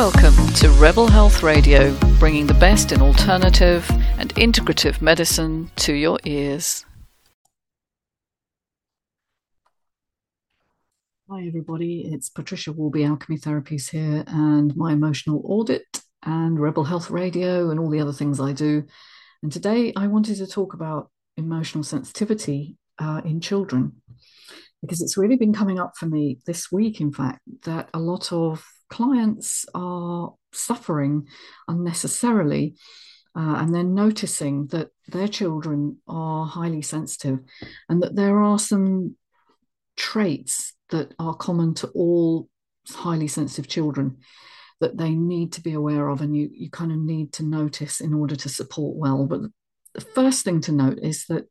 Welcome to Rebel Health Radio, bringing the best in alternative and integrative medicine to your ears. Hi, everybody. It's Patricia Worby, Alchemy Therapies here, and my emotional audit, and Rebel Health Radio, and all the other things I do. And today I wanted to talk about emotional sensitivity uh, in children because it's really been coming up for me this week, in fact, that a lot of clients are suffering unnecessarily. Uh, and then noticing that their children are highly sensitive and that there are some traits that are common to all highly sensitive children that they need to be aware of and you, you kind of need to notice in order to support well. But the first thing to note is that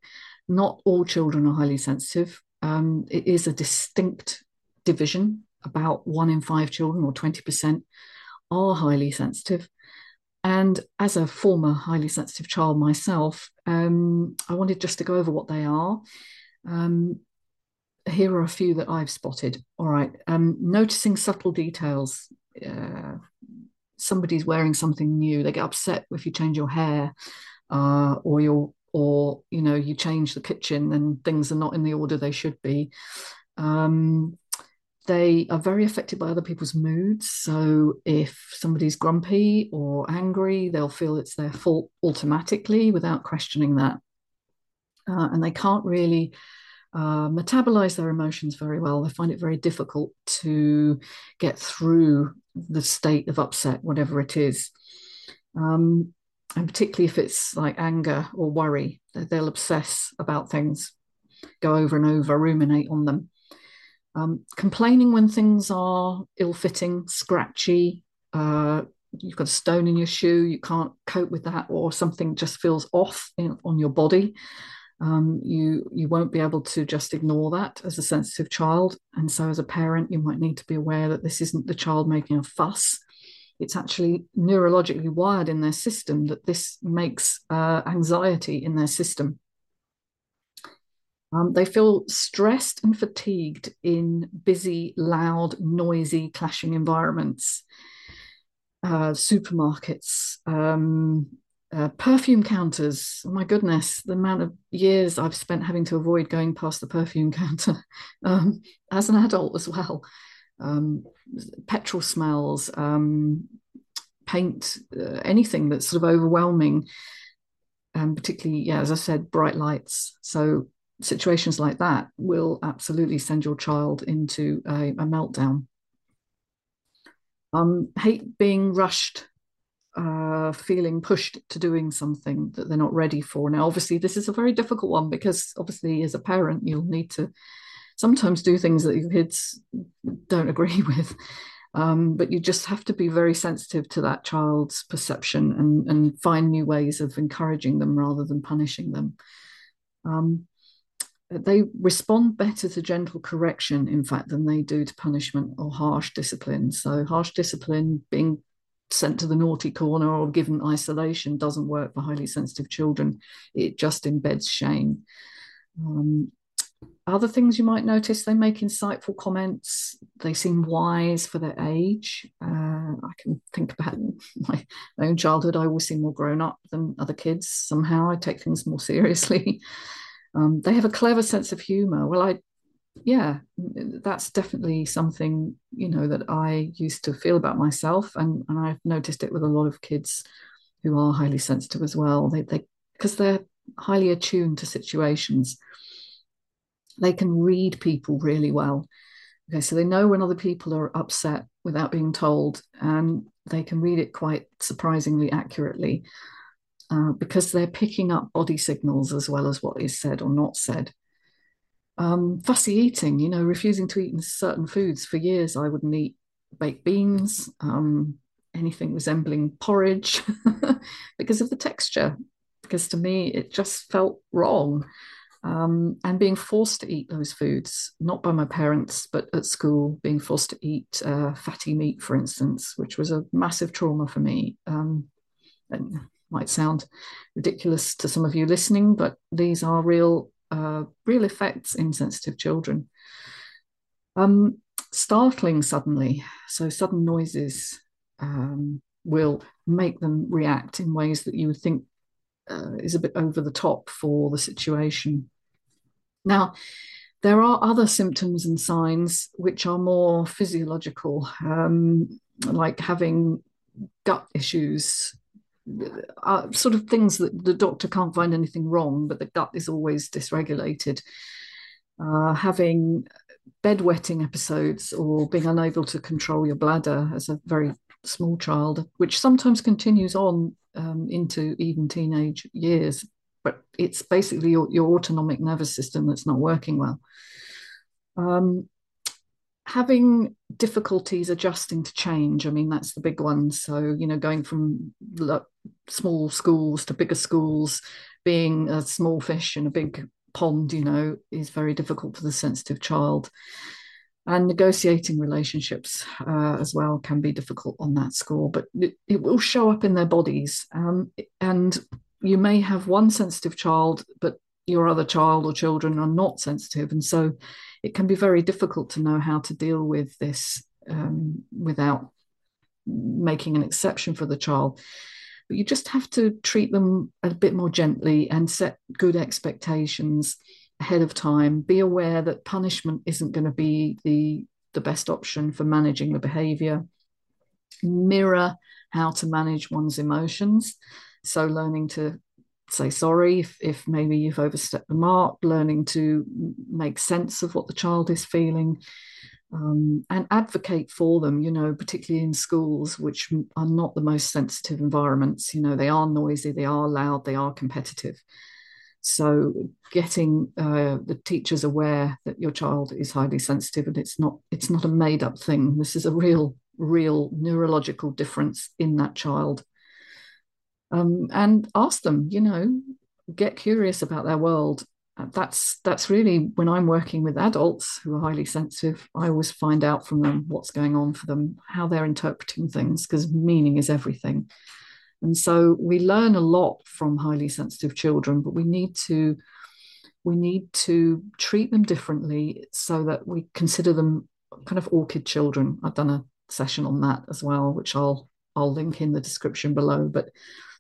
not all children are highly sensitive. Um, it is a distinct division about one in five children, or 20%, are highly sensitive. And as a former highly sensitive child myself, um, I wanted just to go over what they are. Um, here are a few that I've spotted. All right. Um, noticing subtle details. Uh, somebody's wearing something new. They get upset if you change your hair uh, or your or you know you change the kitchen and things are not in the order they should be um, they are very affected by other people's moods. So if somebody's grumpy or angry, they'll feel it's their fault automatically without questioning that. Uh, and they can't really uh, metabolize their emotions very well. They find it very difficult to get through the state of upset, whatever it is. Um, and particularly if it's like anger or worry, they'll obsess about things, go over and over, ruminate on them. Um, complaining when things are ill fitting, scratchy, uh, you've got a stone in your shoe, you can't cope with that, or something just feels off in, on your body. Um, you you won't be able to just ignore that as a sensitive child, and so as a parent, you might need to be aware that this isn't the child making a fuss. It's actually neurologically wired in their system that this makes uh, anxiety in their system. Um, they feel stressed and fatigued in busy, loud, noisy, clashing environments. Uh, supermarkets, um, uh, perfume counters. Oh my goodness, the amount of years I've spent having to avoid going past the perfume counter um, as an adult as well. Um, petrol smells, um, paint, uh, anything that's sort of overwhelming. And particularly, yeah, as I said, bright lights. So situations like that will absolutely send your child into a, a meltdown. Um, hate being rushed, uh, feeling pushed to doing something that they're not ready for. Now, obviously, this is a very difficult one because obviously, as a parent, you'll need to sometimes do things that your kids don't agree with. Um, but you just have to be very sensitive to that child's perception and, and find new ways of encouraging them rather than punishing them. Um, they respond better to gentle correction, in fact, than they do to punishment or harsh discipline. So, harsh discipline, being sent to the naughty corner or given isolation, doesn't work for highly sensitive children. It just embeds shame. Um, other things you might notice they make insightful comments they seem wise for their age uh, i can think about my, own childhood i always seem more grown up than other kids somehow i take things more seriously um, they have a clever sense of humor. Well, I, yeah, that's definitely something you know that I used to feel about myself, and and I've noticed it with a lot of kids who are highly sensitive as well. They they because they're highly attuned to situations. They can read people really well. Okay, so they know when other people are upset without being told, and they can read it quite surprisingly accurately uh, because they're picking up body signals as well as what is said or not said. Um, fussy eating, you know, refusing to eat certain foods. For years, I wouldn't eat baked beans, um, anything resembling porridge, because of the texture. Because to me, it just felt wrong. Um, and being forced to eat those foods, not by my parents, but at school, being forced to eat uh, fatty meat, for instance, which was a massive trauma for me. Um, and might sound ridiculous to some of you listening, but these are real, uh, real effects in sensitive children. Um, startling suddenly, so sudden noises, um, will make them react in ways that you would think uh, is a bit over the top for the situation. Now, there are other symptoms and signs which are more physiological, um, like having gut issues, sort of things that the doctor can't find anything wrong, but the gut is always dysregulated. Uh, having bedwetting episodes or being unable to control your bladder as a very small child, which sometimes continues on um, into even teenage years. But it's basically your, your autonomic nervous system that's not working well. Um, having difficulties adjusting to change, I mean, that's the big one. So, you know, going from small schools to bigger schools, being a small fish in a big pond, you know, is very difficult for the sensitive child. And negotiating relationships uh, as well can be difficult on that score, but it, it will show up in their bodies. Um, and you may have one sensitive child, but your other child or children are not sensitive. And so it can be very difficult to know how to deal with this um, without making an exception for the child. You just have to treat them a bit more gently and set good expectations ahead of time. Be aware that punishment isn't going to be the, the best option for managing the behavior. Mirror how to manage one's emotions. So, learning to say sorry if, if maybe you've overstepped the mark, learning to make sense of what the child is feeling, um, and advocate for them, you know, particularly in schools, which are not the most sensitive environments. You know, they are noisy, they are loud, they are competitive. So, getting uh, the teachers aware that your child is highly sensitive and it's not it's not a made up thing. This is a real real neurological difference in that child. Um, and ask them, you know, get curious about their world that's that's really when I'm working with adults who are highly sensitive, I always find out from them what's going on for them, how they're interpreting things, because meaning is everything. And so we learn a lot from highly sensitive children, but we need to we need to treat them differently so that we consider them kind of orchid children. I've done a session on that as well, which I'll I'll link in the description below. But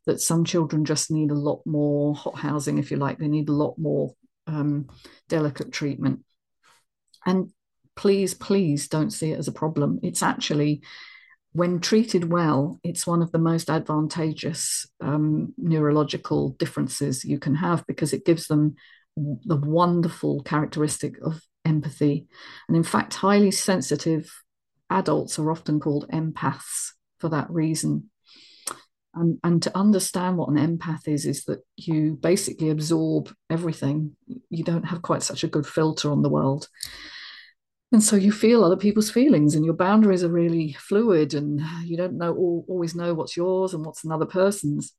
that some children just need a lot more hot housing, if you like. They need a lot more um, delicate treatment. And please, please don't see it as a problem. It's actually, when treated well, it's one of the most advantageous um, neurological differences you can have because it gives them the wonderful characteristic of empathy. And in fact, highly sensitive adults are often called empaths for that reason. And, and to understand what an empath is, is that you basically absorb everything. You don't have quite such a good filter on the world. And so you feel other people's feelings, and your boundaries are really fluid, and you don't know always know what's yours and what's another person's.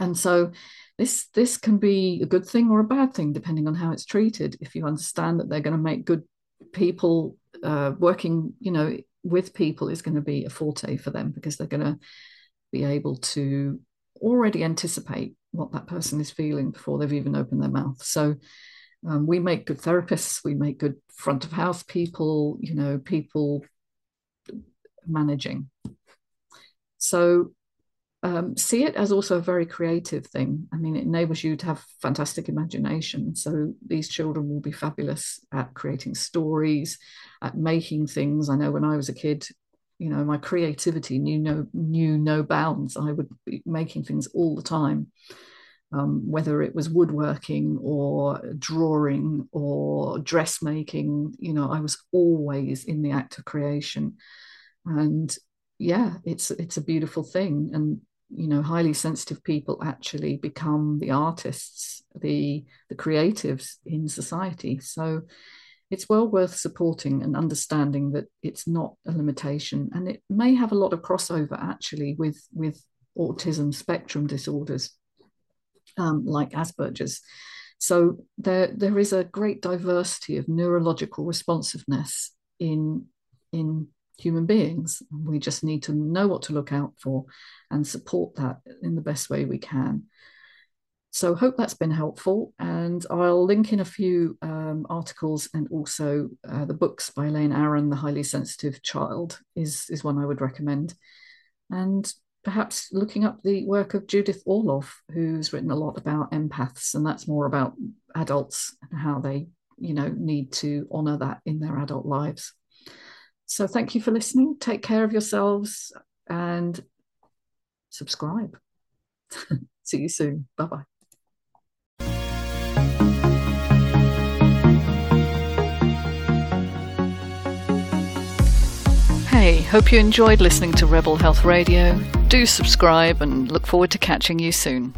And so this this can be a good thing or a bad thing depending on how it's treated. If you understand that they're going to make good people, uh, working, you know, with people is going to be a forte for them because they're going to be able to already anticipate what that person is feeling before they've even opened their mouth. So um, we make good therapists, we make good front of house people, you know, people managing. So um, see it as also a very creative thing. I mean, it enables you to have fantastic imagination. So these children will be fabulous at creating stories, at making things. I know when I was a kid, you know my creativity knew no knew no bounds. I would be making things all the time um, whether it was woodworking or drawing or dressmaking you know i was always in the act of creation. And yeah it's it's a beautiful thing. And you know highly sensitive people actually become the artists the the creatives in society. So it's well worth supporting and understanding that it's not a limitation and it may have a lot of crossover actually with with autism spectrum disorders um, like asperger's. So there there is a great diversity of neurological responsiveness in in human beings. We just need to know what to look out for and support that in the best way we can So, hope that's been helpful. And I'll link in a few um, articles and also uh, the books by Elaine Aron, The Highly Sensitive Child, is, is one I would recommend. And perhaps looking up the work of Judith Orloff, who's written a lot about empaths, and that's more about adults and how they, you know, need to honor that in their adult lives. So thank you for listening. Take care of yourselves and subscribe. See you soon. Bye bye. Hey, hope you enjoyed listening to Rebel Health Radio. Do subscribe and look forward to catching you soon.